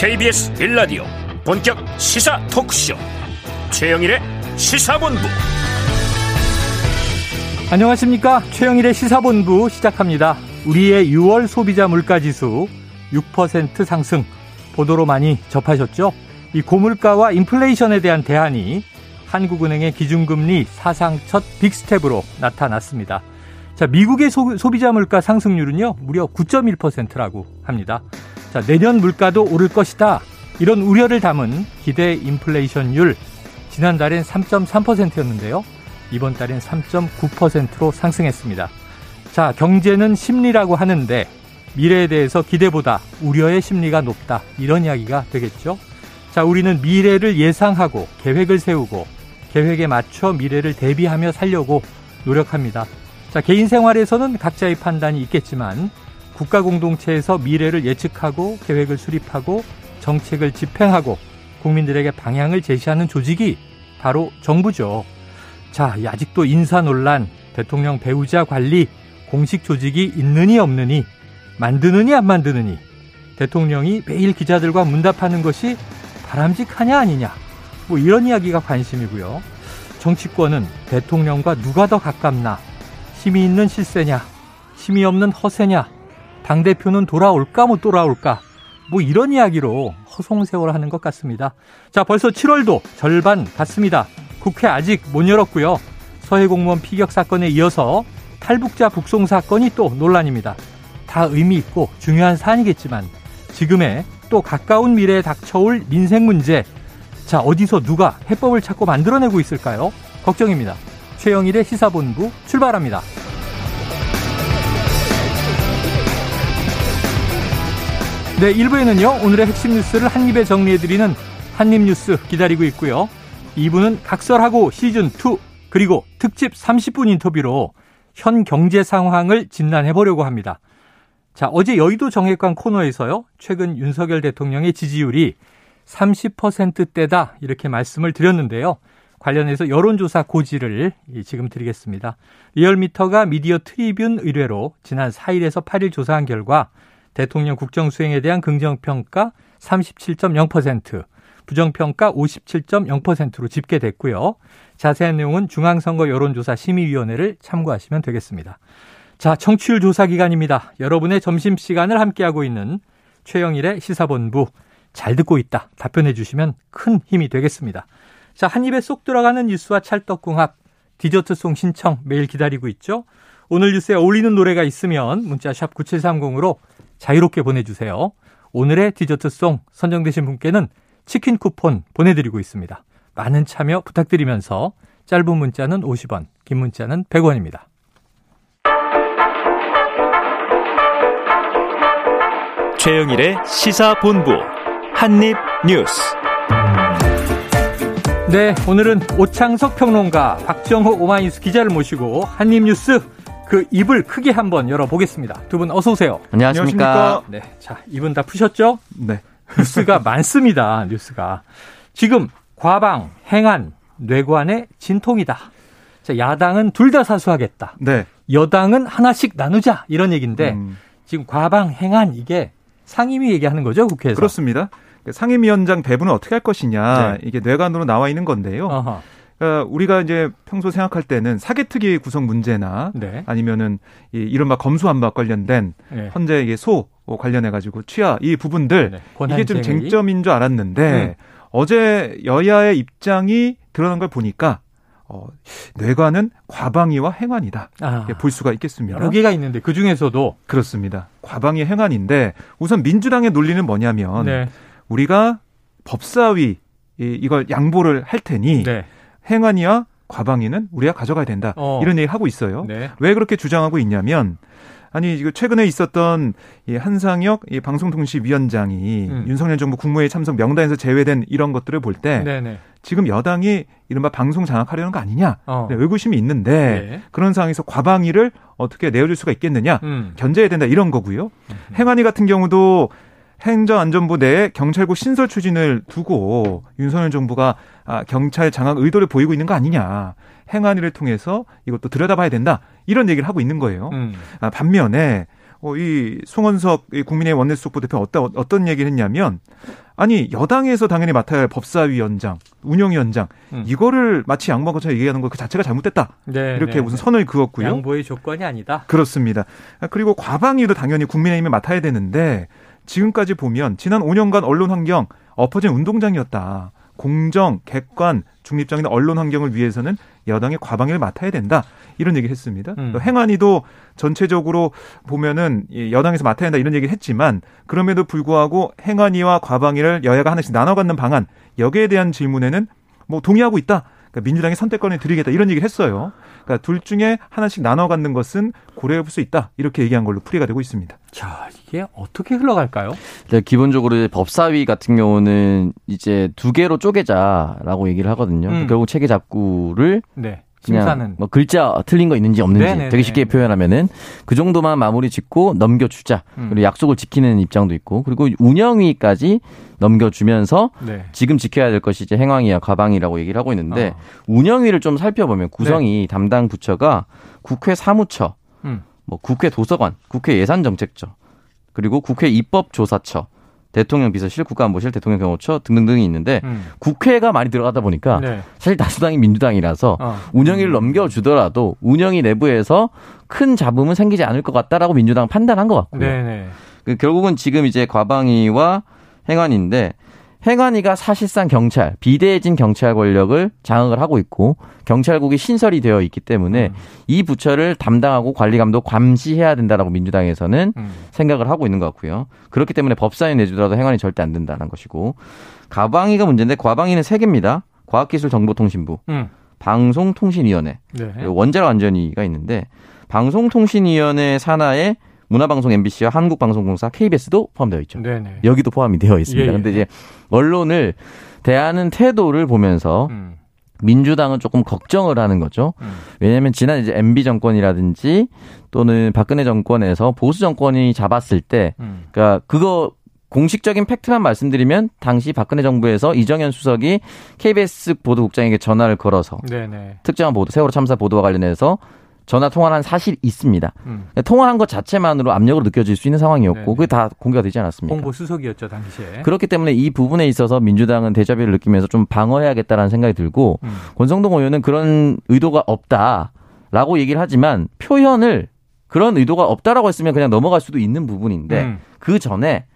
KBS 일라디오 본격 시사 토크쇼. 최영일의 시사본부. 안녕하십니까? 최영일의 시사본부 시작합니다. 우리의 6월 소비자 물가지수 6% 상승. 보도로 많이 접하셨죠? 이 고물가와 인플레이션에 대한 대안이 한국은행의 기준금리 사상 첫 big step으로 나타났습니다. 자, 미국의 소, 비자 물가 상승률은요, 무려 9.1%라고 합니다. 자, 내년 물가도 오를 것이다. 이런 우려를 담은 기대 인플레이션율, 지난달엔 3.3%였는데요. 이번 달엔 3.9%로 상승했습니다. 자, 경제는 심리라고 하는데 미래에 대해서 기대보다 우려의 심리가 높다. 이런 이야기가 되겠죠. 자, 우리는 미래를 예상하고 계획을 세우고 계획에 맞춰 미래를 대비하며 살려고 노력합니다. 자, 개인 생활에서는 각자의 판단이 있겠지만 국가 공동체에서 미래를 예측하고 계획을 수립하고 정책을 집행하고 국민들에게 방향을 제시하는 조직이 바로 정부죠. 자, 아직도 인사 논란, 대통령 배우자 관리, 공식 조직이 있느니 없느니, 만드느니 안 만드느니, 대통령이 매일 기자들과 문답하는 것이 바람직하냐 아니냐, 뭐 이런 이야기가 관심이고요. 정치권은 대통령과 누가 더 가깝나? 힘이 있는 실세냐? 힘이 없는 허세냐? 당대표는 돌아올까 못 돌아올까? 뭐 이런 이야기로 허송세월 하는 것 같습니다. 자, 벌써 7월도 절반 갔습니다. 국회 아직 못 열었고요. 서해 공무원 피격 사건에 이어서 탈북자 북송 사건이 또 논란입니다. 다 의미 있고 중요한 사안이겠지만 지금의 또 가까운 미래에 닥쳐올 민생 문제 자, 어디서 누가 해법을 찾고 만들어내고 있을까요? 걱정입니다. 최영일의 시사본부 출발합니다. 네, 1부에는요, 오늘의 핵심 뉴스를 한입에 정리해드리는 한입뉴스 기다리고 있고요. 2부는 각설하고 시즌2, 그리고 특집 30분 인터뷰로 현 경제 상황을 진단해보려고 합니다. 자, 어제 여의도 정액관 코너에서요, 최근 윤석열 대통령의 지지율이 30%대다 이렇게 말씀을 드렸는데요. 관련해서 여론조사 고지를 지금 드리겠습니다. 리얼미터가 미디어 트리뷴 의뢰로 지난 4일에서 8일 조사한 결과 대통령 국정 수행에 대한 긍정평가 37.0%, 부정평가 57.0%로 집계됐고요. 자세한 내용은 중앙선거 여론조사 심의위원회를 참고하시면 되겠습니다. 자, 청취율 조사 기간입니다. 여러분의 점심 시간을 함께하고 있는 최영일의 시사본부 잘 듣고 있다. 답변해 주시면 큰 힘이 되겠습니다. 자, 한 입에 쏙 들어가는 뉴스와 찰떡궁합, 디저트송 신청 매일 기다리고 있죠. 오늘 뉴스에 어울리는 노래가 있으면 문자 샵 9730으로 자유롭게 보내주세요. 오늘의 디저트송 선정되신 분께는 치킨 쿠폰 보내드리고 있습니다. 많은 참여 부탁드리면서 짧은 문자는 50원, 긴 문자는 100원입니다. 최영일의 시사본부 한입뉴스. 네, 오늘은 오창석 평론가, 박정호 오마이뉴스 기자를 모시고 한입뉴스 그 입을 크게 한번 열어보겠습니다. 두 분 어서 오세요. 안녕하십니까. 네, 자 입은 다 푸셨죠? 네. 뉴스가 많습니다. 뉴스가 지금 과방, 행안, 뇌관의 진통이다. 자, 야당은 둘 다 사수하겠다. 네. 여당은 하나씩 나누자 이런 얘기인데 음. 지금 과방, 행안 이게 상임위 얘기하는 거죠 국회에서? 그렇습니다. 그 상임위원장 배분을 어떻게 할 것이냐 네. 이게 뇌관으로 나와 있는 건데요. 어허. 그러니까 우리가 이제 평소 생각할 때는 사개특위 구성 문제나 네. 아니면은 이 이른바 검수안박 관련된 네. 현재 이게 소 관련해 가지고 취하 이 부분들 네. 이게 좀 쟁점인 줄 알았는데 음. 어제 여야의 입장이 드러난 걸 보니까 어, 뇌관은 과방위와 행안이다. 아, 볼 수가 있겠습니다. 여러 개가 있는데 그 중에서도 그렇습니다. 과방위 행안인데 우선 민주당의 논리는 뭐냐면 네. 우리가 법사위 이걸 양보를 할 테니 네. 행안위와 과방위는 우리가 가져가야 된다. 어. 이런 얘기 하고 있어요. 네. 왜 그렇게 주장하고 있냐면 아니 최근에 있었던 이 한상혁 이 방송통신위원장이 음. 윤석열 정부 국무회의 참석 명단에서 제외된 이런 것들을 볼때 네, 네. 지금 여당이 이른바 방송 장악하려는 거 아니냐 어. 네, 의구심이 있는데 네. 그런 상황에서 과방위를 어떻게 내어줄 수가 있겠느냐 음. 견제해야 된다 이런 거고요. 음. 행안위 같은 경우도 행정안전부 내에 경찰국 신설 추진을 두고 윤석열 정부가 아, 경찰 장악 의도를 보이고 있는 거 아니냐. 행안위를 통해서 이것도 들여다봐야 된다. 이런 얘기를 하고 있는 거예요. 음. 아, 반면에 어, 이 송원석 국민의힘 원내수석부 대표 어떤 어떤 얘기를 했냐면 아니 여당에서 당연히 맡아야 할 법사위원장, 운영위원장 음. 이거를 마치 양보한 것처럼 얘기하는 것 그 자체가 잘못됐다. 네, 이렇게 네, 무슨 네. 선을 그었고요. 양보의 조건이 아니다. 그렇습니다. 그리고 과방위도 당연히 국민의힘에 맡아야 되는데 지금까지 보면 지난 5년간 언론 환경 엎어진 운동장이었다. 공정, 객관, 중립적인 언론 환경을 위해서는 여당의 과방위를 맡아야 된다. 이런 얘기를 했습니다. 음. 행안위도 전체적으로 보면은 여당에서 맡아야 한다 이런 얘기를 했지만 그럼에도 불구하고 행안위와 과방위를 여야가 하나씩 나눠 갖는 방안 여기에 대한 질문에는 뭐 동의하고 있다. 그러니까 민주당이 선택권을 드리겠다 이런 얘기를 했어요. 그러니까 둘 중에 하나씩 나눠 갖는 것은 고려해 볼 수 있다. 이렇게 얘기한 걸로 풀이가 되고 있습니다. 자, 이게 어떻게 흘러갈까요? 네, 기본적으로 법사위 같은 경우는 이제 두 개로 쪼개자라고 얘기를 하거든요. 음. 결국 체계 잡구를 네. 그냥 뭐 글자 틀린 거 있는지 없는지 네네네. 되게 쉽게 표현하면은 그 정도만 마무리 짓고 넘겨주자. 음. 그리고 약속을 지키는 입장도 있고 그리고 운영위까지 넘겨주면서 네. 지금 지켜야 될 것이 이제 행왕이야 가방이라고 얘기를 하고 있는데 어. 운영위를 좀 살펴보면 구성이 네. 담당 부처가 국회 사무처, 음. 뭐 국회 도서관, 국회 예산정책처, 그리고 국회 입법조사처, 대통령 비서실, 국가안보실, 대통령 경호처 등등등이 있는데 음. 국회가 많이 들어가다 보니까 네. 사실 다수당이 민주당이라서 어. 운영위를 넘겨주더라도 운영위 내부에서 큰 잡음은 생기지 않을 것 같다라고 민주당 판단한 것 같고요. 네네. 그 결국은 지금 이제 과방위와 행안인데 행안위가 사실상 경찰, 비대해진 경찰 권력을 장악을 하고 있고 경찰국이 신설이 되어 있기 때문에 음. 이 부처를 담당하고 관리 감독 감시해야 된다라고 민주당에서는 음. 생각을 하고 있는 것 같고요. 그렇기 때문에 법사위 내주더라도 행안위 절대 안 된다는 것이고 가방위가 문제인데 과방위는 세 개입니다. 과학기술정보통신부, 음. 방송통신위원회, 네. 원자로 안전위가 있는데 방송통신위원회 산하에 문화방송 MBC와 한국방송공사 KBS도 포함되어 있죠. 네네. 여기도 포함이 되어 있습니다. 예, 예. 근데 이제 언론을 대하는 태도를 보면서 음. 민주당은 조금 걱정을 하는 거죠. 음. 왜냐하면 지난 이제 MB 정권이라든지 또는 박근혜 정권에서 보수 정권이 잡았을 때, 음. 그러니까 그거 공식적인 팩트만 말씀드리면 당시 박근혜 정부에서 이정현 수석이 KBS 보도국장에게 전화를 걸어서 네네. 특정한 보도 세월호 참사 보도와 관련해서 전화 통화를 한 사실이 있습니다. 음. 통화한 것 자체만으로 압력으로 느껴질 수 있는 상황이었고 네네. 그게 다 공개가 되지 않았습니까? 홍보 수석이었죠 당시에. 그렇기 때문에 이 부분에 있어서 민주당은 대자비를 느끼면서 좀 방어해야겠다라는 생각이 들고 음. 권성동 의원은 그런 의도가 없다라고 얘기를 하지만 표현을 그런 의도가 없다라고 했으면 그냥 넘어갈 수도 있는 부분인데 음. 그 전에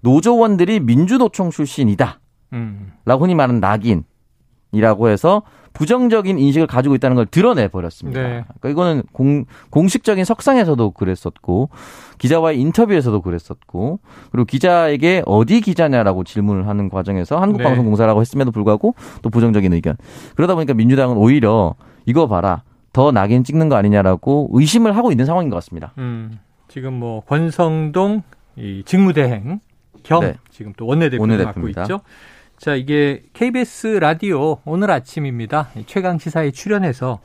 노조원들이 민주노총 출신이다. 음. 라고 흔히 말하는 낙인이라고 해서 부정적인 인식을 가지고 있다는 걸 드러내 버렸습니다. 네. 그러니까 이거는 공, 공식적인 석상에서도 그랬었고 기자와의 인터뷰에서도 그랬었고 그리고 기자에게 어디 기자냐라고 질문을 하는 과정에서 한국방송공사라고 네. 했음에도 불구하고 또 부정적인 의견. 그러다 보니까 민주당은 오히려 이거 봐라 더 낙인 찍는 거 아니냐라고 의심을 하고 있는 상황인 것 같습니다. 음, 지금 뭐 권성동 이 직무대행 겸 네. 지금 또 원내대표를 맡고 있죠. 자, 이게 KBS 라디오 오늘 아침입니다. 최강 시사에 출연해서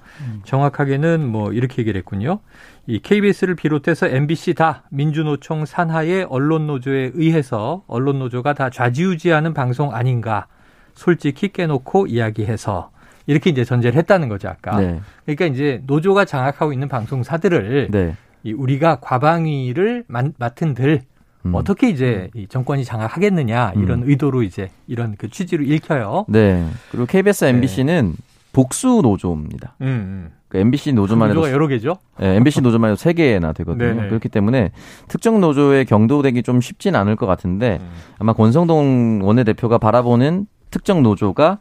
정확하게는 뭐 이렇게 얘기를 했군요. 이 KBS를 비롯해서 MBC 다 민주노총 산하의 언론노조에 의해서 언론노조가 다 좌지우지하는 방송 아닌가. 솔직히 깨놓고 이야기해서 이렇게 이제 전제를 했다는 거죠, 아까. 네. 그러니까 이제 노조가 장악하고 있는 방송사들을 네. 이 우리가 과방위를 맡은 들 음. 어떻게 이제 이 정권이 장악하겠느냐 이런 음. 의도로 이제 이런 그 취지로 읽혀요. 네. 그리고 KBS, MBC는 네. 복수 노조입니다. 음, 음. 그 MBC 노조만 해도 여러 개죠. 네, MBC 노조만 해도 세 개나 되거든요. 네네. 그렇기 때문에 특정 노조에 경도되기 좀 쉽진 않을 것 같은데 음. 아마 권성동 원내대표가 바라보는 특정 노조가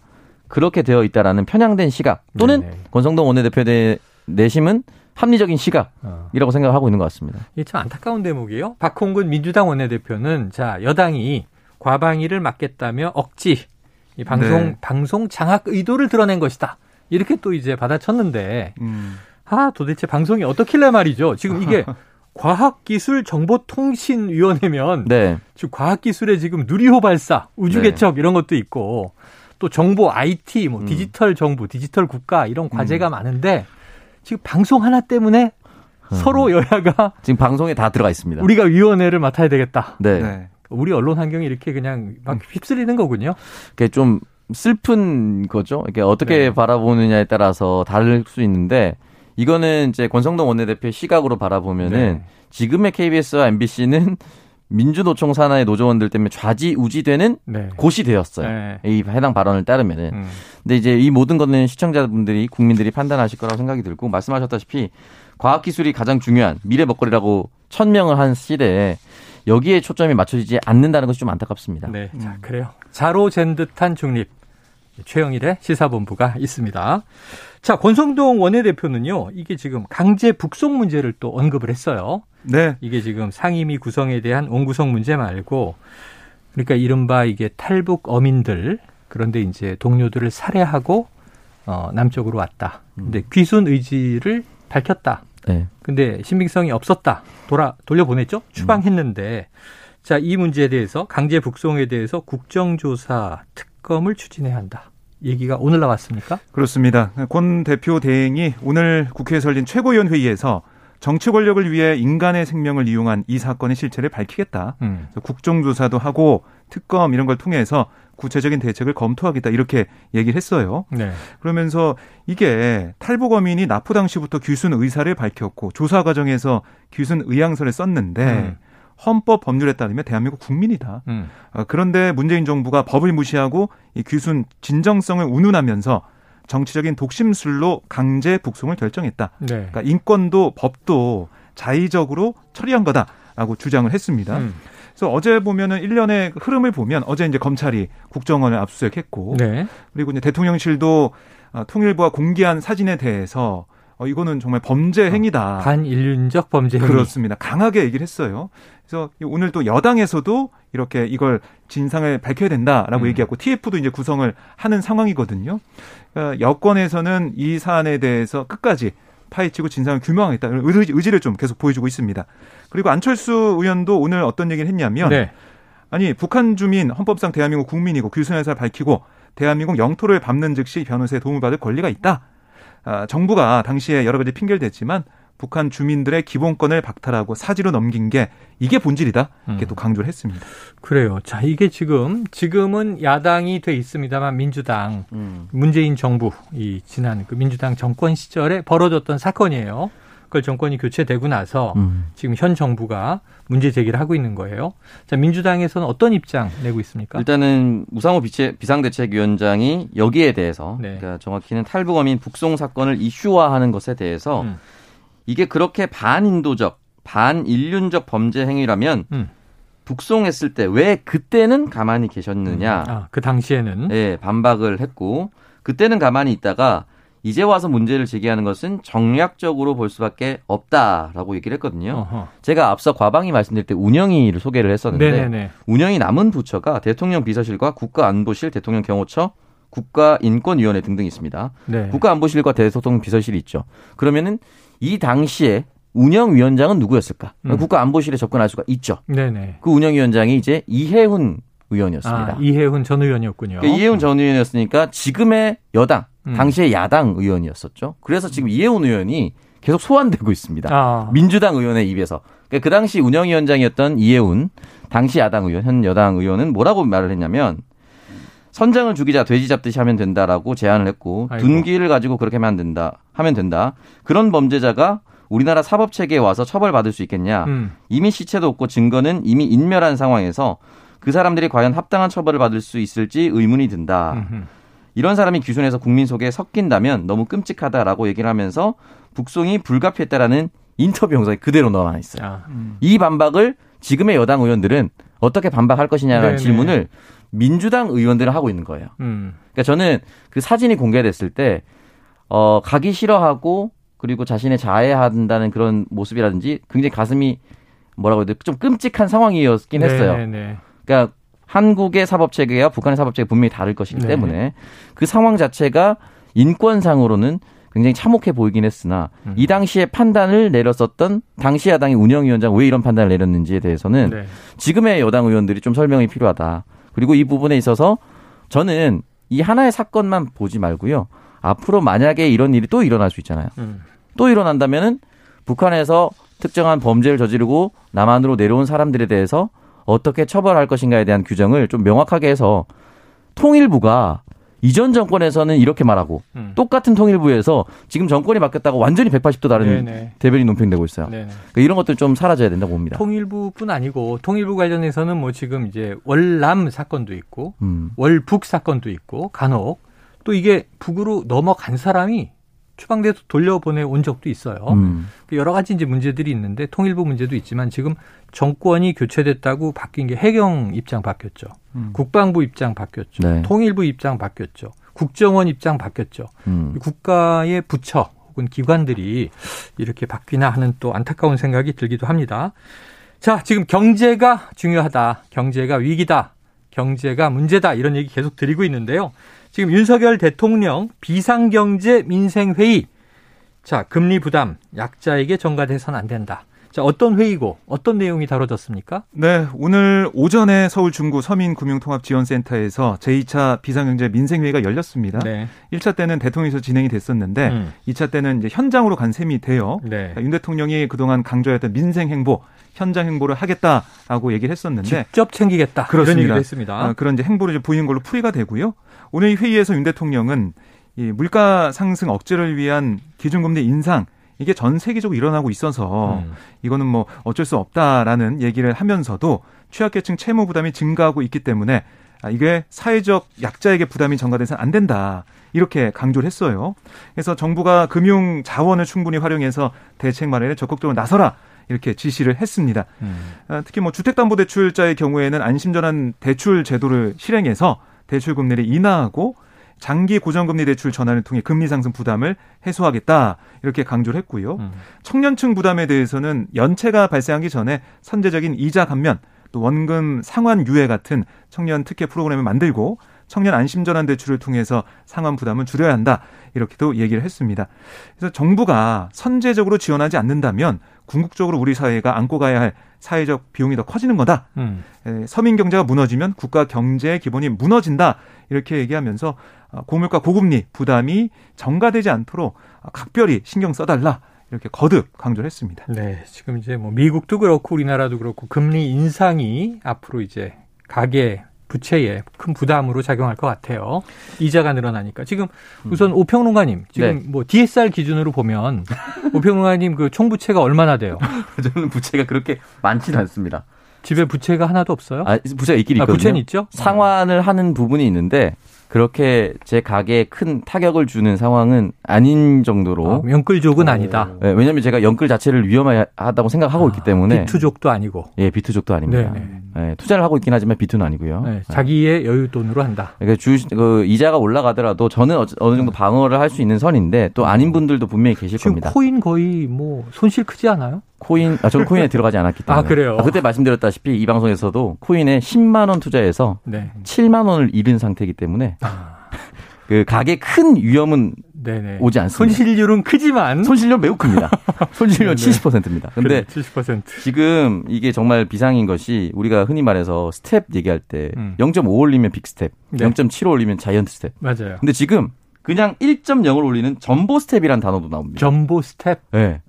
그렇게 되어 있다라는 편향된 시각 또는 네네. 권성동 원내대표 의 내심은 합리적인 시각이라고 어. 생각하고 있는 것 같습니다. 이게 참 안타까운 대목이에요. 박홍근 민주당 원내대표는 자 여당이 과방위를 막겠다며 억지 이 방송 네. 방송 장악 의도를 드러낸 것이다. 이렇게 또 이제 받아쳤는데 음. 아 도대체 방송이 어떻길래 말이죠. 지금 이게 과학기술정보통신위원회면 네. 지금 과학기술의 지금 누리호 발사, 우주개척 네. 이런 것도 있고 또 정보 IT, 뭐 음. 디지털 정부, 디지털 국가 이런 과제가 음. 많은데 지금 방송 하나 때문에 음. 서로 여야가 지금 방송에 다 들어가 있습니다. 우리가 위원회를 맡아야 되겠다. 네. 네. 우리 언론 환경이 이렇게 그냥 막 음. 휩쓸리는 거군요. 그게 좀 슬픈 거죠. 이게 어떻게 네. 바라보느냐에 따라서 다를 수 있는데 이거는 이제 권성동 원내대표의 시각으로 바라보면은 네. 지금의 KBS와 MBC는 민주노총 산하의 노조원들 때문에 좌지우지되는 네. 곳이 되었어요. 네. 이 해당 발언을 따르면은. 음. 근데 이제 이 모든 거는 시청자분들이 국민들이 판단하실 거라고 생각이 들고 말씀하셨다시피 과학기술이 가장 중요한 미래 먹거리라고 천명을 한 시대에 여기에 초점이 맞춰지지 않는다는 것이 좀 안타깝습니다. 네, 자 음. 그래요. 자로 잰 듯한 중립. 최영일의 시사본부가 있습니다. 자, 권성동 원내대표는요, 이게 지금 강제 북송 문제를 또 언급을 했어요. 네. 이게 지금 상임위 구성에 대한 원구성 문제 말고, 그러니까 이른바 이게 탈북 어민들, 그런데 이제 동료들을 살해하고, 어, 남쪽으로 왔다. 근데 귀순 의지를 밝혔다. 네. 근데 신빙성이 없었다. 돌아, 돌려보냈죠? 추방했는데, 자, 이 문제에 대해서 강제 북송에 대해서 국정조사 특 검을 추진해야 한다. 얘기가 오늘 나왔습니까? 그렇습니다. 권 대표 대행이 오늘 국회에 열린 최고위원 회의에서 정치 권력을 위해 인간의 생명을 이용한 이 사건의 실체를 밝히겠다. 음. 국정조사도 하고 특검 이런 걸 통해서 구체적인 대책을 검토하겠다 이렇게 얘기를 했어요. 네. 그러면서 이게 탈북 어민이 납포 당시부터 귀순 의사를 밝혔고 조사 과정에서 귀순 의향서를 썼는데 음. 헌법 법률에 따르면 대한민국 국민이다. 음. 어, 그런데 문재인 정부가 법을 무시하고 이 귀순 진정성을 운운하면서 정치적인 독심술로 강제 북송을 결정했다. 네. 그러니까 인권도 법도 자의적으로 처리한 거다라고 주장을 했습니다. 음. 그래서 어제 보면은 일련의 흐름을 보면 어제 이제 검찰이 국정원을 압수수색했고 네. 그리고 이제 대통령실도 어, 통일부가 공개한 사진에 대해서 어, 이거는 정말 범죄 어, 행위다. 반인륜적 범죄 행위. 그렇습니다. 강하게 얘기를 했어요. 그래서 오늘 또 여당에서도 이렇게 이걸 진상을 밝혀야 된다라고 음. 얘기하고 TF도 이제 구성을 하는 상황이거든요. 그러니까 여권에서는 이 사안에 대해서 끝까지 파헤치고 진상을 규명하겠다 는 의지를 좀 계속 보여주고 있습니다. 그리고 안철수 의원도 오늘 어떤 얘기를 했냐면 네. 아니 북한 주민 헌법상 대한민국 국민이고 규순의사를 밝히고 대한민국 영토를 밟는 즉시 변호사의 도움을 받을 권리가 있다. 아, 정부가 당시에 여러 가지 핑계를 댔지만 북한 주민들의 기본권을 박탈하고 사지로 넘긴 게 이게 본질이다. 이렇게 음. 또 강조를 했습니다. 그래요. 자, 이게 지금 지금은 야당이 돼 있습니다만 민주당 음. 문재인 정부 이 지난 그 민주당 정권 시절에 벌어졌던 사건이에요. 그걸 정권이 교체되고 나서 음. 지금 현 정부가 문제 제기를 하고 있는 거예요. 자, 민주당에서는 어떤 입장 내고 있습니까? 일단은 우상호 비상대책위원장이 여기에 대해서 네. 그러니까 정확히는 탈북어민 북송 사건을 이슈화하는 것에 대해서 음. 이게 그렇게 반인도적, 반인륜적 범죄 행위라면 음. 북송했을 때 왜 그때는 가만히 계셨느냐? 음. 아, 그 당시에는 네, 반박을 했고 그때는 가만히 있다가 이제 와서 문제를 제기하는 것은 정략적으로 볼 수밖에 없다라고 얘기를 했거든요. 어허. 제가 앞서 과방위 말씀드릴 때 운영위를 소개를 했었는데 네네네. 운영이 남은 부처가 대통령 비서실과 국가안보실, 대통령 경호처, 국가인권위원회 등등 있습니다. 네. 국가안보실과 대통령 비서실이 있죠. 그러면은 이 당시에 운영위원장은 누구였을까? 음. 국가안보실에 접근할 수가 있죠. 네네. 그 운영위원장이 이제 이해훈 의원이었습니다. 아, 이해훈 전 의원이었군요. 그러니까 이해훈 전 의원이었으니까 지금의 여당, 음. 당시의 야당 의원이었었죠. 그래서 지금 이해훈 의원이 계속 소환되고 있습니다. 아. 민주당 의원의 입에서. 그러니까 그 당시 운영위원장이었던 이해훈, 당시 야당 의원, 현 여당 의원은 뭐라고 말을 했냐면 선장을 죽이자 돼지 잡듯이 하면 된다라고 제안을 했고 아이고. 둔기를 가지고 그렇게 하면 된다 하면 된다 그런 범죄자가 우리나라 사법 체계에 와서 처벌받을 수 있겠냐 음. 이미 시체도 없고 증거는 이미 인멸한 상황에서 그 사람들이 과연 합당한 처벌을 받을 수 있을지 의문이 든다 음흠. 이런 사람이 귀순해서 국민 속에 섞인다면 너무 끔찍하다라고 얘기를 하면서 북송이 불가피했다라는 인터뷰 영상이 그대로 넣어놔 있어요 아, 음. 이 반박을 지금의 여당 의원들은 어떻게 반박할 것이냐는 네네. 질문을 민주당 의원들은 하고 있는 거예요. 음. 그러니까 저는 그 사진이 공개됐을 때 어, 가기 싫어하고 그리고 자신의 자해한다는 그런 모습이라든지 굉장히 가슴이 뭐라고 해야 돼? 좀 끔찍한 상황이었긴 네, 했어요. 네네. 그러니까 한국의 사법 체계와 북한의 사법 체계 분명히 다를 것이기 네 때문에 그 상황 자체가 인권상으로는 굉장히 참혹해 보이긴 했으나 음. 이 당시에 판단을 내렸었던 당시 야당의 운영위원장 왜 이런 판단을 내렸는지에 대해서는 네. 지금의 여당 의원들이 좀 설명이 필요하다. 그리고 이 부분에 있어서 저는 이 하나의 사건만 보지 말고요. 앞으로 만약에 이런 일이 또 일어날 수 있잖아요. 음. 또 일어난다면은 북한에서 특정한 범죄를 저지르고 남한으로 내려온 사람들에 대해서 어떻게 처벌할 것인가에 대한 규정을 좀 명확하게 해서 통일부가 이전 정권에서는 이렇게 말하고 음. 똑같은 통일부에서 지금 정권이 바뀌었다고 완전히 180도 다른 네네. 대변이 논평되고 있어요. 그러니까 이런 것들 좀 사라져야 된다고 봅니다. 통일부뿐 아니고 통일부 관련해서는 뭐 지금 이제 월남 사건도 있고 음. 월북 사건도 있고 간혹 또 이게 북으로 넘어간 사람이 추방돼서 돌려보내 온 적도 있어요. 음. 여러 가지 이제 문제들이 있는데 통일부 문제도 있지만 지금 정권이 교체됐다고 바뀐 게 해경 입장 바뀌었죠. 음. 국방부 입장 바뀌었죠. 네. 통일부 입장 바뀌었죠. 국정원 입장 바뀌었죠. 음. 국가의 부처 혹은 기관들이 이렇게 바뀌나 하는 또 안타까운 생각이 들기도 합니다. 자, 지금 경제가 중요하다. 경제가 위기다. 경제가 문제다. 이런 얘기 계속 드리고 있는데요. 지금 윤석열 대통령 비상경제 민생회의. 자, 금리 부담 약자에게 전가돼서는 안 된다. 자, 어떤 회의고 어떤 내용이 다뤄졌습니까? 네, 오늘 오전에 서울 중구 서민금융통합지원센터에서 제2차 비상경제 민생회의가 열렸습니다. 네. 1차 때는 대통령에서 진행이 됐었는데 음. 2차 때는 이제 현장으로 간 셈이 돼요. 네. 윤 대통령이 그동안 강조했던 민생 행보, 현장 행보를 하겠다라고 얘기를 했었는데 직접 챙기겠다. 그렇습니다. 그런 얘기를 했습니다. 어, 그런 이제 행보를 보이는 걸로 풀이가 되고요. 오늘 회의에서 윤 대통령은 이 물가 상승 억제를 위한 기준금리 인상 이게 전 세계적으로 일어나고 있어서 음. 이거는 뭐 어쩔 수 없다라는 얘기를 하면서도 취약계층 채무 부담이 증가하고 있기 때문에 아, 이게 사회적 약자에게 부담이 전가돼서는 안 된다. 이렇게 강조를 했어요. 그래서 정부가 금융 자원을 충분히 활용해서 대책 마련에 적극적으로 나서라. 이렇게 지시를 했습니다. 음. 아, 특히 뭐 주택담보대출자의 경우에는 안심전환 대출 제도를 실행해서 대출 금리를 인하하고 장기 고정금리 대출 전환을 통해 금리 상승 부담을 해소하겠다 이렇게 강조를 했고요. 음. 청년층 부담에 대해서는 연체가 발생하기 전에 선제적인 이자 감면 또 원금 상환 유예 같은 청년 특혜 프로그램을 만들고 청년 안심전환 대출을 통해서 상환 부담을 줄여야 한다. 이렇게도 얘기를 했습니다. 그래서 정부가 선제적으로 지원하지 않는다면 궁극적으로 우리 사회가 안고 가야 할 사회적 비용이 더 커지는 거다. 음. 서민 경제가 무너지면 국가 경제의 기본이 무너진다. 이렇게 얘기하면서 어, 고물가 고금리 부담이 전가되지 않도록 각별히 신경 써달라. 이렇게 거듭 강조를 했습니다. 네. 지금 이제 뭐 미국도 그렇고 우리나라도 그렇고 금리 인상이 앞으로 이제 가계 부채에 큰 부담으로 작용할 것 같아요. 이자가 늘어나니까. 지금 우선 음. 오평론가님, 지금 네. 뭐 DSR 기준으로 보면 오평론가님 그 총부채가 얼마나 돼요? 저는 부채가 그렇게 많지는 않습니다. 집에 부채가 하나도 없어요? 아, 부채가 있긴 아, 있거든요. 아, 부채는 있죠? 상환을 하는 부분이 있는데 그렇게 제 가게에 큰 타격을 주는 상황은 아닌 정도로 아, 연끌족은 어, 아니다. 네, 왜냐하면 제가 연끌 자체를 위험하다고 생각하고 아, 있기 때문에 비투족도 아니고 예 비투족도 아닙니다. 네, 네. 네, 투자를 하고 있긴 하지만 비투는 아니고요. 네, 자기의 여유 돈으로 한다. 그러니까 주, 그 이자가 올라가더라도 저는 어느 정도 방어를 할 수 있는 선인데 또 아닌 분들도 분명히 계실 겁니다. 코인 거의 뭐 손실 크지 않아요? 코인, 아, 저는 코인에 들어가지 않았기 때문에. 아, 그래요? 아, 그때 말씀드렸다시피 이 방송에서도 코인에 10만 원 투자해서 네. 7만 원을 잃은 상태이기 때문에 아. 그 가게 큰 위험은 네네. 오지 않습니다. 손실률은 크지만 손실률 매우 큽니다. 손실률 70%입니다. 근데 그래, 70%. 지금 이게 정말 비상인 것이 우리가 흔히 말해서 스텝 얘기할 때 음. 0.5 올리면 big step, 네. 0.7 올리면 giant step. 맞아요. 근데 지금 그냥 1.0을 올리는 jumbo step이라는 단어도 나옵니다. jumbo step? 네.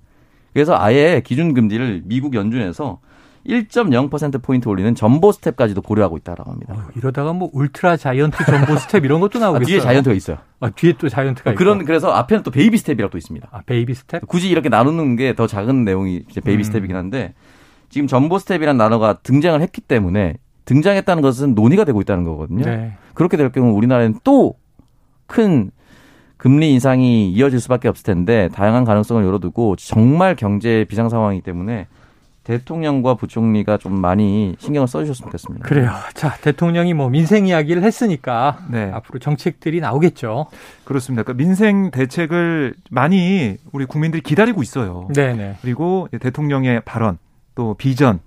그래서 아예 기준 금리를 미국 연준에서 1.0%포인트 올리는 jumbo step까지도 고려하고 있다라고 합니다. 어, 이러다가 뭐 ultra giant jumbo step 이런 것도 나오겠어요. 아, 뒤에 giant가 있어요. 아, 뒤에 또 giant가 그런, 있고. 그래서 앞에는 또 baby step이라고 또 있습니다. 아, baby step? 굳이 이렇게 나누는 게 더 작은 내용이 이제 baby 음. step이긴 한데 지금 jumbo step이라는 단어가 등장을 했기 때문에 등장했다는 것은 논의가 되고 있다는 거거든요. 네. 그렇게 될 경우 우리나라는 또 큰 금리 인상이 이어질 수밖에 없을 텐데 다양한 가능성을 열어두고 정말 경제 비상 상황이기 때문에 대통령과 부총리가 좀 많이 신경을 써주셨으면 좋겠습니다. 그래요. 자, 대통령이 뭐 민생 이야기를 했으니까 네. 앞으로 정책들이 나오겠죠. 그렇습니다. 그러니까 민생 대책을 많이 우리 국민들이 기다리고 있어요. 네네. 네. 그리고 대통령의 발언 또 비전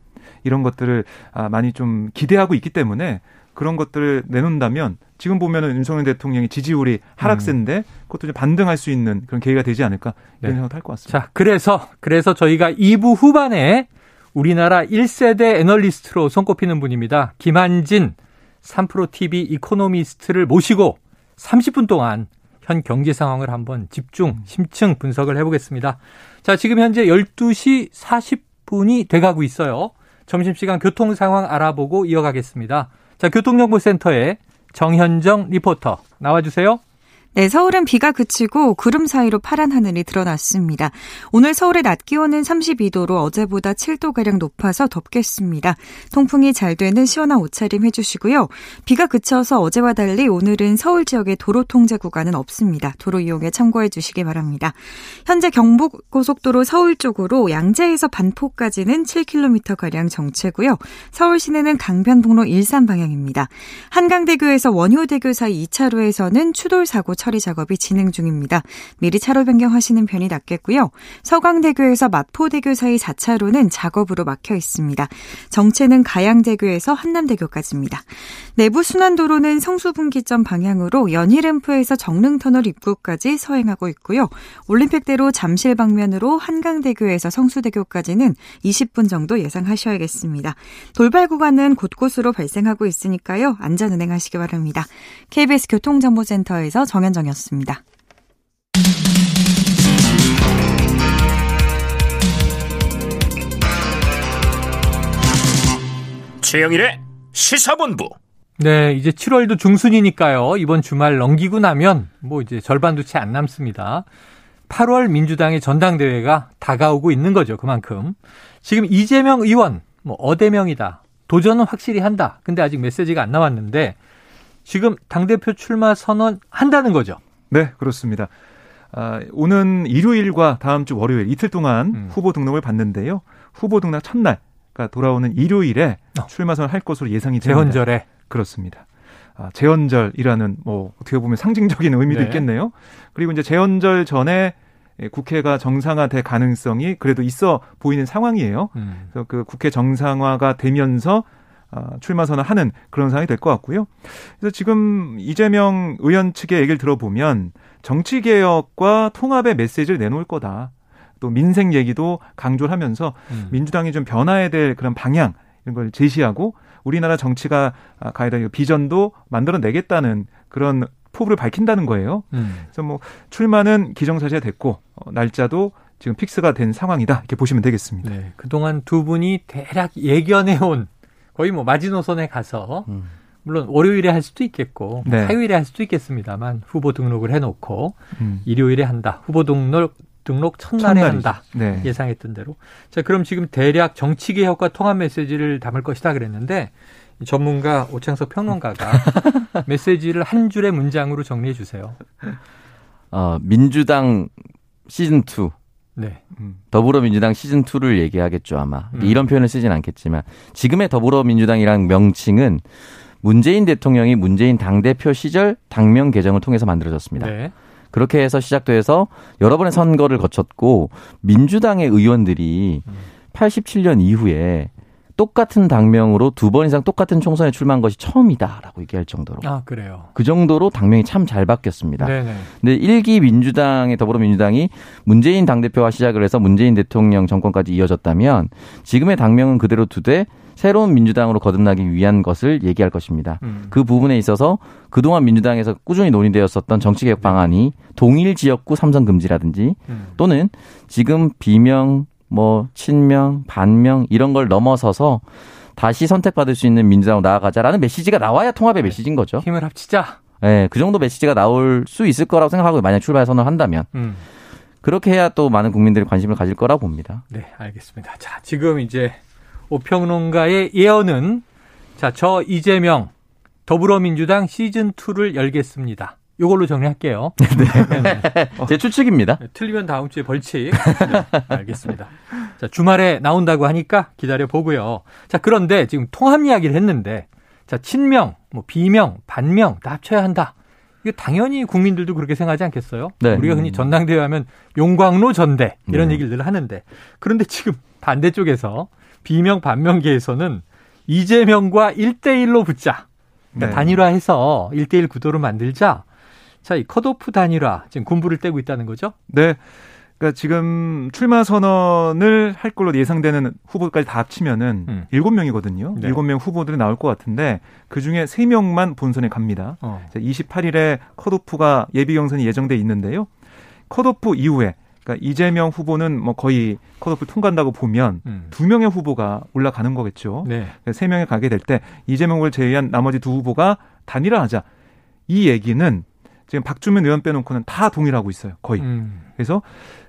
이런 것들을 아, 많이 좀 기대하고 있기 때문에 그런 것들을 내놓는다면 지금 보면은 윤석열 대통령이 지지율이 하락세인데 음. 그것도 좀 반등할 수 있는 그런 계기가 되지 않을까 이런 네. 생각도 할것 같습니다. 자, 그래서 그래서 저희가 2부 후반에 우리나라 1세대 애널리스트로 손꼽히는 분입니다. 김한진 3프로TV 이코노미스트를 모시고 30분 동안 현 경제 상황을 한번 집중, 심층 분석을 해 보겠습니다. 자, 지금 현재 12시 40분이 돼 가고 있어요. 점심시간 교통 상황 알아보고 이어가겠습니다. 자, 교통정보센터에 정현정 리포터 나와주세요. 네, 서울은 비가 그치고 구름 사이로 파란 하늘이 드러났습니다. 오늘 서울의 낮 기온은 32도로 어제보다 7도가량 높아서 덥겠습니다. 통풍이 잘 되는 시원한 옷차림 해주시고요. 비가 그쳐서 어제와 달리 오늘은 서울 지역의 도로 통제 구간은 없습니다. 도로 이용에 참고해 주시기 바랍니다. 현재 경북고속도로 서울 쪽으로 양재에서 반포까지는 7km가량 정체고요. 서울 시내는 강변북로 일산 방향입니다. 한강대교에서 원효대교 사이 2차로에서는 추돌 사고 처리 작업이 진행 중입니다. 미리 차로 변경하시는 편이 낫겠고요. 서강대교에서 마포대교 사이 4차로는 작업으로 막혀 있습니다. 정체는 가양대교에서 한남대교까지입니다. 내부 순환도로는 성수분기점 방향으로 연희램프에서 정릉터널 입구까지 서행하고 있고요. 올림픽대로 잠실 방면으로 한강대교에서 성수대교까지는 20분 정도 예상하셔야겠습니다. 돌발 구간은 곳곳으로 발생하고 있으니까요. 안전 운행하시기 바랍니다. KBS 교통정보센터에서 정현 정현정이었습니다. 최영일의 시사본부. 네, 이제 7월도 중순이니까요. 이번 주말 넘기고 나면 뭐 이제 절반도 채 안 남습니다. 8월 민주당의 전당대회가 다가오고 있는 거죠. 그만큼. 지금 이재명 의원, 뭐 어대명이다. 도전은 확실히 한다. 근데 아직 메시지가 안 나왔는데 지금 당대표 출마 선언 한다는 거죠. 네, 그렇습니다. 아, 오는 일요일과 다음 주 월요일 이틀 동안 음. 후보 등록을 받는데요. 후보 등록 첫날, 그러니까 돌아오는 일요일에 어. 출마 선언 할 것으로 예상이 됩니다. 재헌절에 그렇습니다. 아, 재헌절이라는 뭐 어떻게 보면 상징적인 의미도 네. 있겠네요. 그리고 이제 재헌절 전에 국회가 정상화될 가능성이 그래도 있어 보이는 상황이에요. 음. 그래서 그 국회 정상화가 되면서 어, 출마 선언하는 그런 상황이 될 것 같고요. 그래서 지금 이재명 의원 측의 얘기를 들어보면 정치 개혁과 통합의 메시지를 내놓을 거다. 또 민생 얘기도 강조를 하면서 음. 민주당이 좀 변화해야 될 그런 방향 이런 걸 제시하고 우리나라 정치가 가야 될 비전도 만들어내겠다는 그런 포부를 밝힌다는 거예요. 음. 그래서 뭐 출마는 기정사실화 됐고 어, 날짜도 지금 픽스가 된 상황이다 이렇게 보시면 되겠습니다. 네, 그동안 두 분이 대략 예견해온 거의 뭐 마지노선에 가서 음. 물론 월요일에 할 수도 있겠고 네. 화요일에 할 수도 있겠습니다만 후보 등록을 해놓고 음. 일요일에 한다. 후보 등록 등록 첫날에 첫날이죠. 한다. 네. 예상했던 대로. 자, 그럼 지금 대략 정치 개혁과 통합 메시지를 담을 것이다 그랬는데 전문가 오창석 평론가가 메시지를 한 줄의 문장으로 정리해 주세요. 어, 민주당 시즌 2 네. 음. 더불어민주당 시즌 2를 얘기하겠죠 아마 음. 이런 표현을 쓰진 않겠지만 지금의 더불어민주당이란 명칭은 문재인 대통령이 문재인 당 대표 시절 당명 개정을 통해서 만들어졌습니다. 네. 그렇게 해서 시작돼서 여러 번의 선거를 거쳤고 민주당의 의원들이 음. 87년 이후에 똑같은 당명으로 두 번 이상 똑같은 총선에 출마한 것이 처음이다라고 얘기할 정도로. 아, 그래요. 그 정도로 당명이 참 잘 바뀌었습니다. 네네. 근데 일기 민주당의 더불어민주당이 문재인 당대표와 시작을 해서 문재인 대통령 정권까지 이어졌다면 지금의 당명은 그대로 두되 새로운 민주당으로 거듭나기 위한 것을 얘기할 것입니다. 음. 그 부분에 있어서 그동안 민주당에서 꾸준히 논의되었었던 정치개혁 방안이 동일 지역구 삼선 금지라든지 음. 또는 지금 비명 뭐 친명, 반명 이런 걸 넘어서서 다시 선택받을 수 있는 민주당으로 나아가자라는 메시지가 나와야 통합의 네. 메시지인 거죠. 힘을 합치자. 네, 그 정도 메시지가 나올 수 있을 거라고 생각하고 만약 출발 선언을 한다면 음. 그렇게 해야 또 많은 국민들이 관심을 가질 거라고 봅니다. 네, 알겠습니다. 자, 지금 이제 오평론가의 예언은 자, 저 이재명 더불어민주당 시즌 2를 열겠습니다. 요걸로 정리할게요. 네. 네. 제 추측입니다. 네, 틀리면 다음 주에 벌칙. 네, 알겠습니다. 자, 주말에 나온다고 하니까 기다려 보고요. 자, 그런데 지금 통합 이야기를 했는데 자, 친명, 뭐 비명, 반명 다 합쳐야 한다. 이게 당연히 국민들도 그렇게 생각하지 않겠어요? 네. 우리가 흔히 전당대회 하면 용광로 전대 이런 네. 얘기를 늘 하는데 그런데 지금 반대쪽에서 비명 반명계에서는 이재명과 1대1로 붙자. 그러니까 네. 단일화해서 1대1 구도로 만들자. 자, 이 컷오프 단일화 지금 군부를 떼고 있다는 거죠? 네. 그러니까 지금 출마 선언을 할 걸로 예상되는 후보까지 다 합치면은 음. 7명이거든요. 네. 7명 후보들이 나올 것 같은데 그 중에 3명만 본선에 갑니다. 어. 28일에 컷오프가 예비 경선이 예정돼 있는데요. 컷오프 이후에 그러니까 이재명 후보는 뭐 거의 컷오프 통과한다고 보면 음. 두 명의 후보가 올라가는 거겠죠. 네. 세 명이 가게 될 때 이재명 후보를 제외한 나머지 두 후보가 단일화하자. 이 얘기는 지금 박주민 의원 빼놓고는 다 동일하고 있어요. 거의. 음. 그래서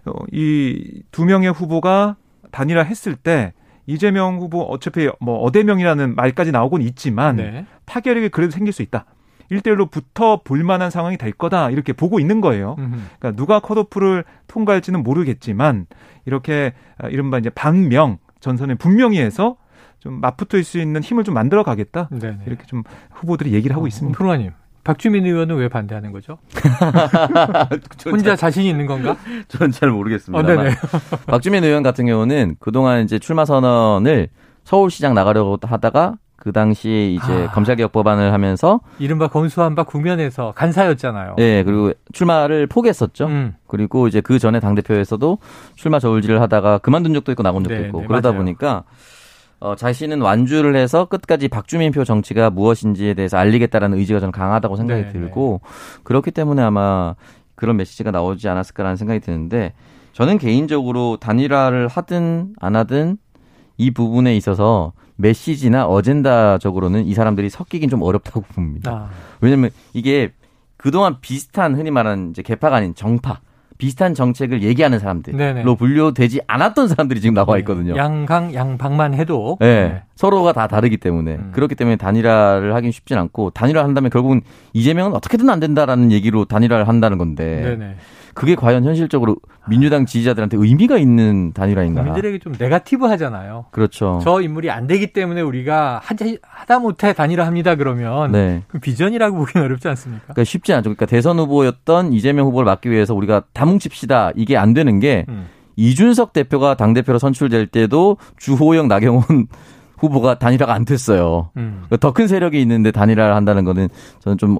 어, 이두 명의 후보가 단일화 했을 때 이재명 후보 어차피 뭐 어대명이라는 말까지 나오곤 있지만 네. 타결이 그래도 생길 수 있다. 1대1로 붙어 볼 만한 상황이 될 거다. 이렇게 보고 있는 거예요. 그러니까 누가 컷오프를 통과할지는 모르겠지만 이렇게 아, 이른바 이제 방명 전선에 분명히 해서 좀 맞붙을 수 있는 힘을 좀 만들어 가겠다. 네네. 이렇게 좀 후보들이 얘기를 하고 어, 있습니다. 프로님. 박주민 의원은 왜 반대하는 거죠? 혼자 자신이 있는 건가? 저는 잘 모르겠습니다. 어, 박주민 의원 같은 경우는 그동안 이제 출마 선언을 서울시장 나가려고 하다가 그 당시에 이제 아. 검찰개혁 법안을 하면서 이른바 검수한바 국면에서 간사였잖아요. 네, 그리고 출마를 포기했었죠. 음. 그리고 이제 그 전에 당 대표에서도 출마 저울질을 하다가 그만둔 적도 있고 나온 적도 네, 있고 네, 그러다 맞아요. 보니까 어, 자신은 완주를 해서 끝까지 박주민표 정치가 무엇인지에 대해서 알리겠다라는 의지가 저는 강하다고 생각이 네, 들고 네. 그렇기 때문에 아마 그런 메시지가 나오지 않았을까라는 생각이 드는데 저는 개인적으로 단일화를 하든 안 하든 이 부분에 있어서 메시지나 어젠다적으로는 이 사람들이 섞이긴 좀 어렵다고 봅니다. 아. 왜냐면 이게 그동안 비슷한 흔히 말하는 이제 개파가 아닌 정파 비슷한 정책을 얘기하는 사람들로 네네. 분류되지 않았던 사람들이 지금 나와 네. 있거든요. 양강 양방만 해도 네. 네. 서로가 다 다르기 때문에 음. 그렇기 때문에 단일화를 하긴 쉽진 않고 단일화 한다면 결국은 이재명은 어떻게든 안 된다라는 얘기로 단일화를 한다는 건데 네네. 그게 과연 현실적으로 민주당 지지자들한테 의미가 있는 단일화인가? 국민들에게 좀 네가티브 하잖아요. 그렇죠. 저 인물이 안 되기 때문에 우리가 하다 못해 단일화합니다 그러면 네. 그 비전이라고 보기는 어렵지 않습니까? 그러니까 쉽지 않죠. 그러니까 대선 후보였던 이재명 후보를 막기 위해서 우리가 다 뭉칩시다 이게 안 되는 게 음. 이준석 대표가 당 대표로 선출될 때도 주호영 나경원 후보가 단일화가 안 됐어요. 음. 그러니까 더큰 세력이 있는데 단일화를 한다는 거는 저는 좀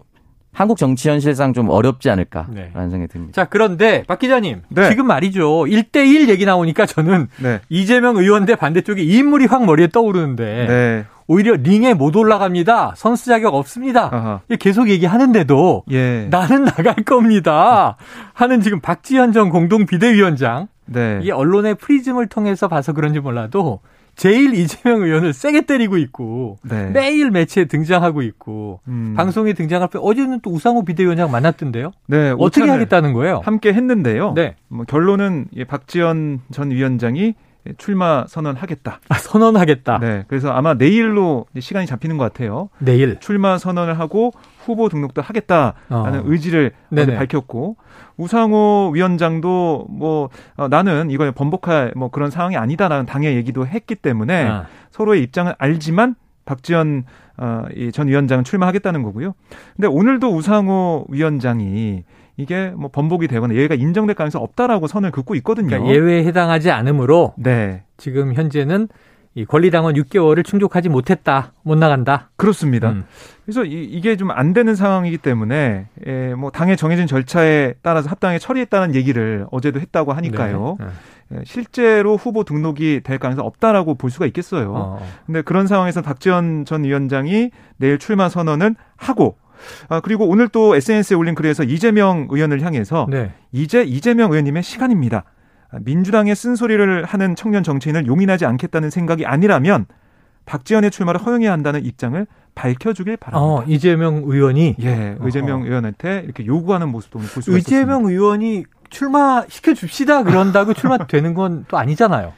한국 정치 현실상 좀 어렵지 않을까라는 네. 생각이 듭니다. 자, 그런데 박 기자님, 네. 지금 말이죠. 1대1 얘기 나오니까 저는 네. 이재명 의원 대 반대쪽에 이 인물이 확 머리에 떠오르는데 네. 오히려 링에 못 올라갑니다. 선수 자격 없습니다. 아하. 계속 얘기하는데도 예. 나는 나갈 겁니다. 하는 지금 박지현 전 공동 비대위원장. 네. 이게 언론의 프리즘을 통해서 봐서 그런지 몰라도 제일 이재명 의원을 세게 때리고 있고 네. 매일 매체에 등장하고 있고 음. 방송에 등장할 때 어제는 또 우상호 비대위원장 만났던데요. 네, 어떻게 하겠다는 거예요? 함께 했는데요. 네. 뭐 결론은 박지원 전 위원장이 출마 선언하겠다. 아, 선언하겠다. 네. 그래서 아마 내일로 시간이 잡히는 것 같아요. 내일 출마 선언을 하고 후보 등록도 하겠다라는 어. 의지를 밝혔고 우상호 위원장도 뭐 어, 나는 이걸 번복할 뭐 그런 상황이 아니다라는 당의 얘기도 했기 때문에 아. 서로의 입장을 알지만 박지원 어, 이전 위원장은 출마하겠다는 거고요. 근데 오늘도 우상호 위원장이 이게 뭐 번복이 되거나 예외가 인정될 가능성이 없다라고 선을 긋고 있거든요. 그러니까 예외에 해당하지 않으므로 네. 지금 현재는 이 권리당원 6개월을 충족하지 못했다, 못 나간다. 그렇습니다. 음. 그래서 이, 게 좀 안 되는 상황이기 때문에 예, 뭐 당의 정해진 절차에 따라서 합당에 처리했다는 얘기를 어제도 했다고 하니까요. 네. 네. 예, 실제로 후보 등록이 될 가능성 없다라고 볼 수가 있겠어요. 어. 근데 그런 상황에서 박지원 전 위원장이 내일 출마 선언은 하고 아, 그리고 오늘 또 SNS에 올린 글에서 이재명 의원을 향해서 네. 이제 이재명 의원님의 시간입니다. 민주당의 쓴소리를 하는 청년 정치인을 용인하지 않겠다는 생각이 아니라면 박지원의 출마를 허용해야 한다는 입장을 밝혀주길 바랍니다. 어, 이재명 의원이 예, 의재명 어. 의원한테 이렇게 요구하는 모습도 볼 수가 의재명 있습니다. 의원이 출마 시켜 줍시다 그런다고 출마되는 건 또 아니잖아요.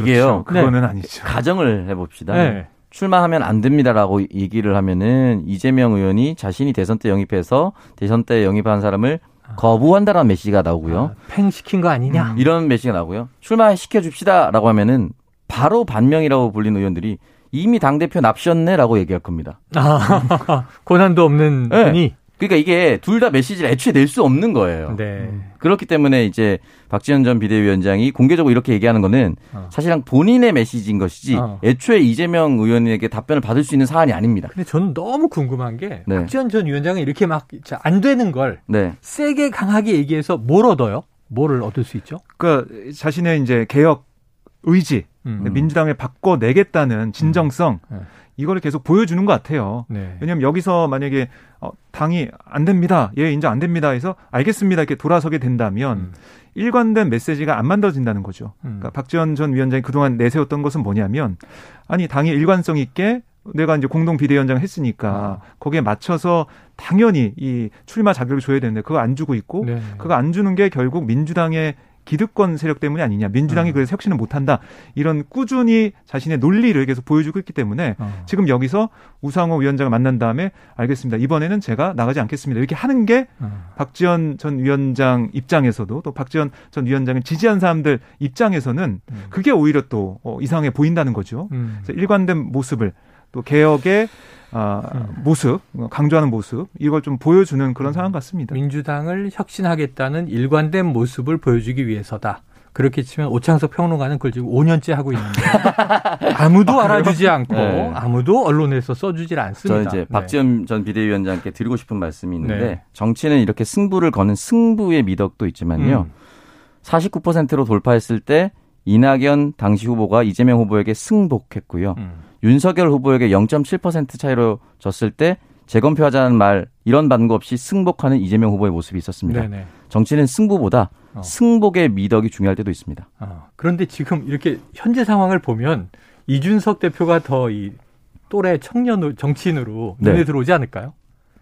이게요. 그렇죠. 그거는 네. 아니죠. 가정을 해봅시다. 네. 출마하면 안 됩니다라고 얘기를 하면은 이재명 의원이 자신이 대선 때 영입해서 대선 때 영입한 사람을 거부한다라는 메시지가 나오고요. 아, 팽 시킨 거 아니냐? 음. 이런 메시지가 나오고요. 출마시켜 줍시다라고 하면은 바로 반명이라고 불리는 의원들이 이미 당 대표 납셨네라고 얘기할 겁니다. 아, 고난도 없는 네. 분이 그러니까 이게 둘 다 메시지를 애초에 낼 수 없는 거예요. 네. 그렇기 때문에 이제 박지원 전 비대위원장이 공개적으로 이렇게 얘기하는 거는 어. 사실상 본인의 메시지인 것이지 어. 애초에 이재명 의원에게 답변을 받을 수 있는 사안이 아닙니다. 근데 저는 너무 궁금한 게 네. 박지원 전 위원장이 이렇게 막 안 되는 걸 네. 세게 강하게 얘기해서 뭘 얻어요? 뭐를 얻을 수 있죠? 그러니까 자신의 이제 개혁 의지, 음. 민주당을 바꿔내겠다는 진정성 음. 네. 이거를 계속 보여주는 것 같아요. 네. 왜냐하면 여기서 만약에 어, 당이 안 됩니다. 예, 인정 안 됩니다. 해서 알겠습니다. 이렇게 돌아서게 된다면 음. 일관된 메시지가 안 만들어진다는 거죠. 음. 그러니까 박지원 전 위원장이 그동안 내세웠던 것은 뭐냐면 아니 당이 일관성 있게 내가 이제 공동 비대위원장 했으니까 아. 거기에 맞춰서 당연히 이 출마 자격을 줘야 되는데 그거 안 주고 있고 네. 그거 안 주는 게 결국 민주당의 기득권 세력 때문이 아니냐. 민주당이 어. 그래서 혁신을 못한다. 이런 꾸준히 자신의 논리를 계속 보여주고 있기 때문에 어. 지금 여기서 우상호 위원장을 만난 다음에 알겠습니다. 이번에는 제가 나가지 않겠습니다. 이렇게 하는 게 어. 박지원 전 위원장 입장에서도 또 박지원 전 위원장을 지지한 사람들 입장에서는 음. 그게 오히려 또 어, 이상해 보인다는 거죠. 음. 그래서 일관된 모습을 또 개혁의 아, 음. 모습, 강조하는 모습, 이걸 좀 보여주는 그런 상황 같습니다. 민주당을 혁신하겠다는 일관된 모습을 보여주기 위해서다. 그렇게 치면 오창석 평론가는 그걸 지금 5년째 하고 있는데 아무도 아, 알아주지 않고 네. 아무도 언론에서 써주질 않습니다. 저는 이제 네. 박지원 전 비대위원장께 드리고 싶은 말씀이 있는데 네. 정치는 이렇게 승부를 거는 승부의 미덕도 있지만요. 음. 49%로 돌파했을 때 이낙연 당시 후보가 이재명 후보에게 승복했고요. 음. 윤석열 후보에게 0.7% 차이로 졌을 때 재검표하자는 말 이런 반구 없이 승복하는 이재명 후보의 모습이 있었습니다. 네네. 정치는 승부보다 어. 승복의 미덕이 중요할 때도 있습니다. 어. 그런데 지금 이렇게 현재 상황을 보면 이준석 대표가 더 이 또래 청년 정치인으로 눈에 네. 들어오지 않을까요?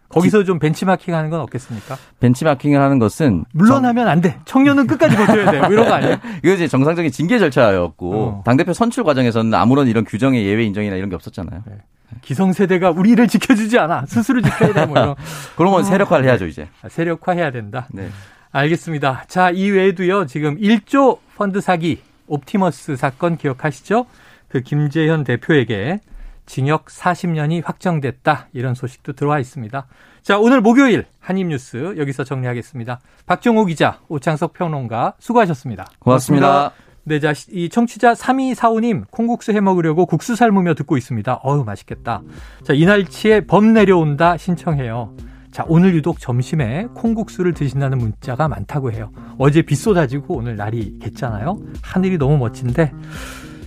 거기서 좀 벤치마킹 하는 건 없겠습니까? 벤치마킹을 하는 것은 물러나면 안 돼. 청년은 끝까지 버텨야 돼. 뭐 이런 거 아니에요? 이거 이제 정상적인 징계 절차였고 어. 당대표 선출 과정에서는 아무런 이런 규정의 예외 인정이나 이런 게 없었잖아요. 네. 기성세대가 우리를 지켜주지 않아. 스스로 지켜야 돼. 뭐 이런. 그런 건 세력화를 해야죠, 이제. 아, 세력화해야 된다. 네. 알겠습니다. 자, 이 외에도요. 지금 1조 펀드 사기 옵티머스 사건 기억하시죠? 그 김재현 대표에게 징역 40년이 확정됐다. 이런 소식도 들어와 있습니다. 자, 오늘 목요일 한입뉴스 여기서 정리하겠습니다. 박정호 기자, 오창석 평론가 수고하셨습니다. 고맙습니다. 고맙습니다. 네, 자, 이 청취자 3245님 콩국수 해 먹으려고 국수 삶으며 듣고 있습니다. 어우, 맛있겠다. 자, 이날치에 범 내려온다 신청해요. 자, 오늘 유독 점심에 콩국수를 드신다는 문자가 많다고 해요. 어제 비 쏟아지고 오늘 날이 겠잖아요. 하늘이 너무 멋진데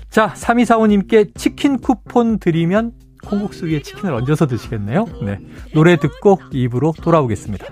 자, 3245님께 치킨 쿠폰 드리면 콩국수 위에 치킨을 얹어서 드시겠네요. 네. 노래 듣고 입으로 돌아오겠습니다.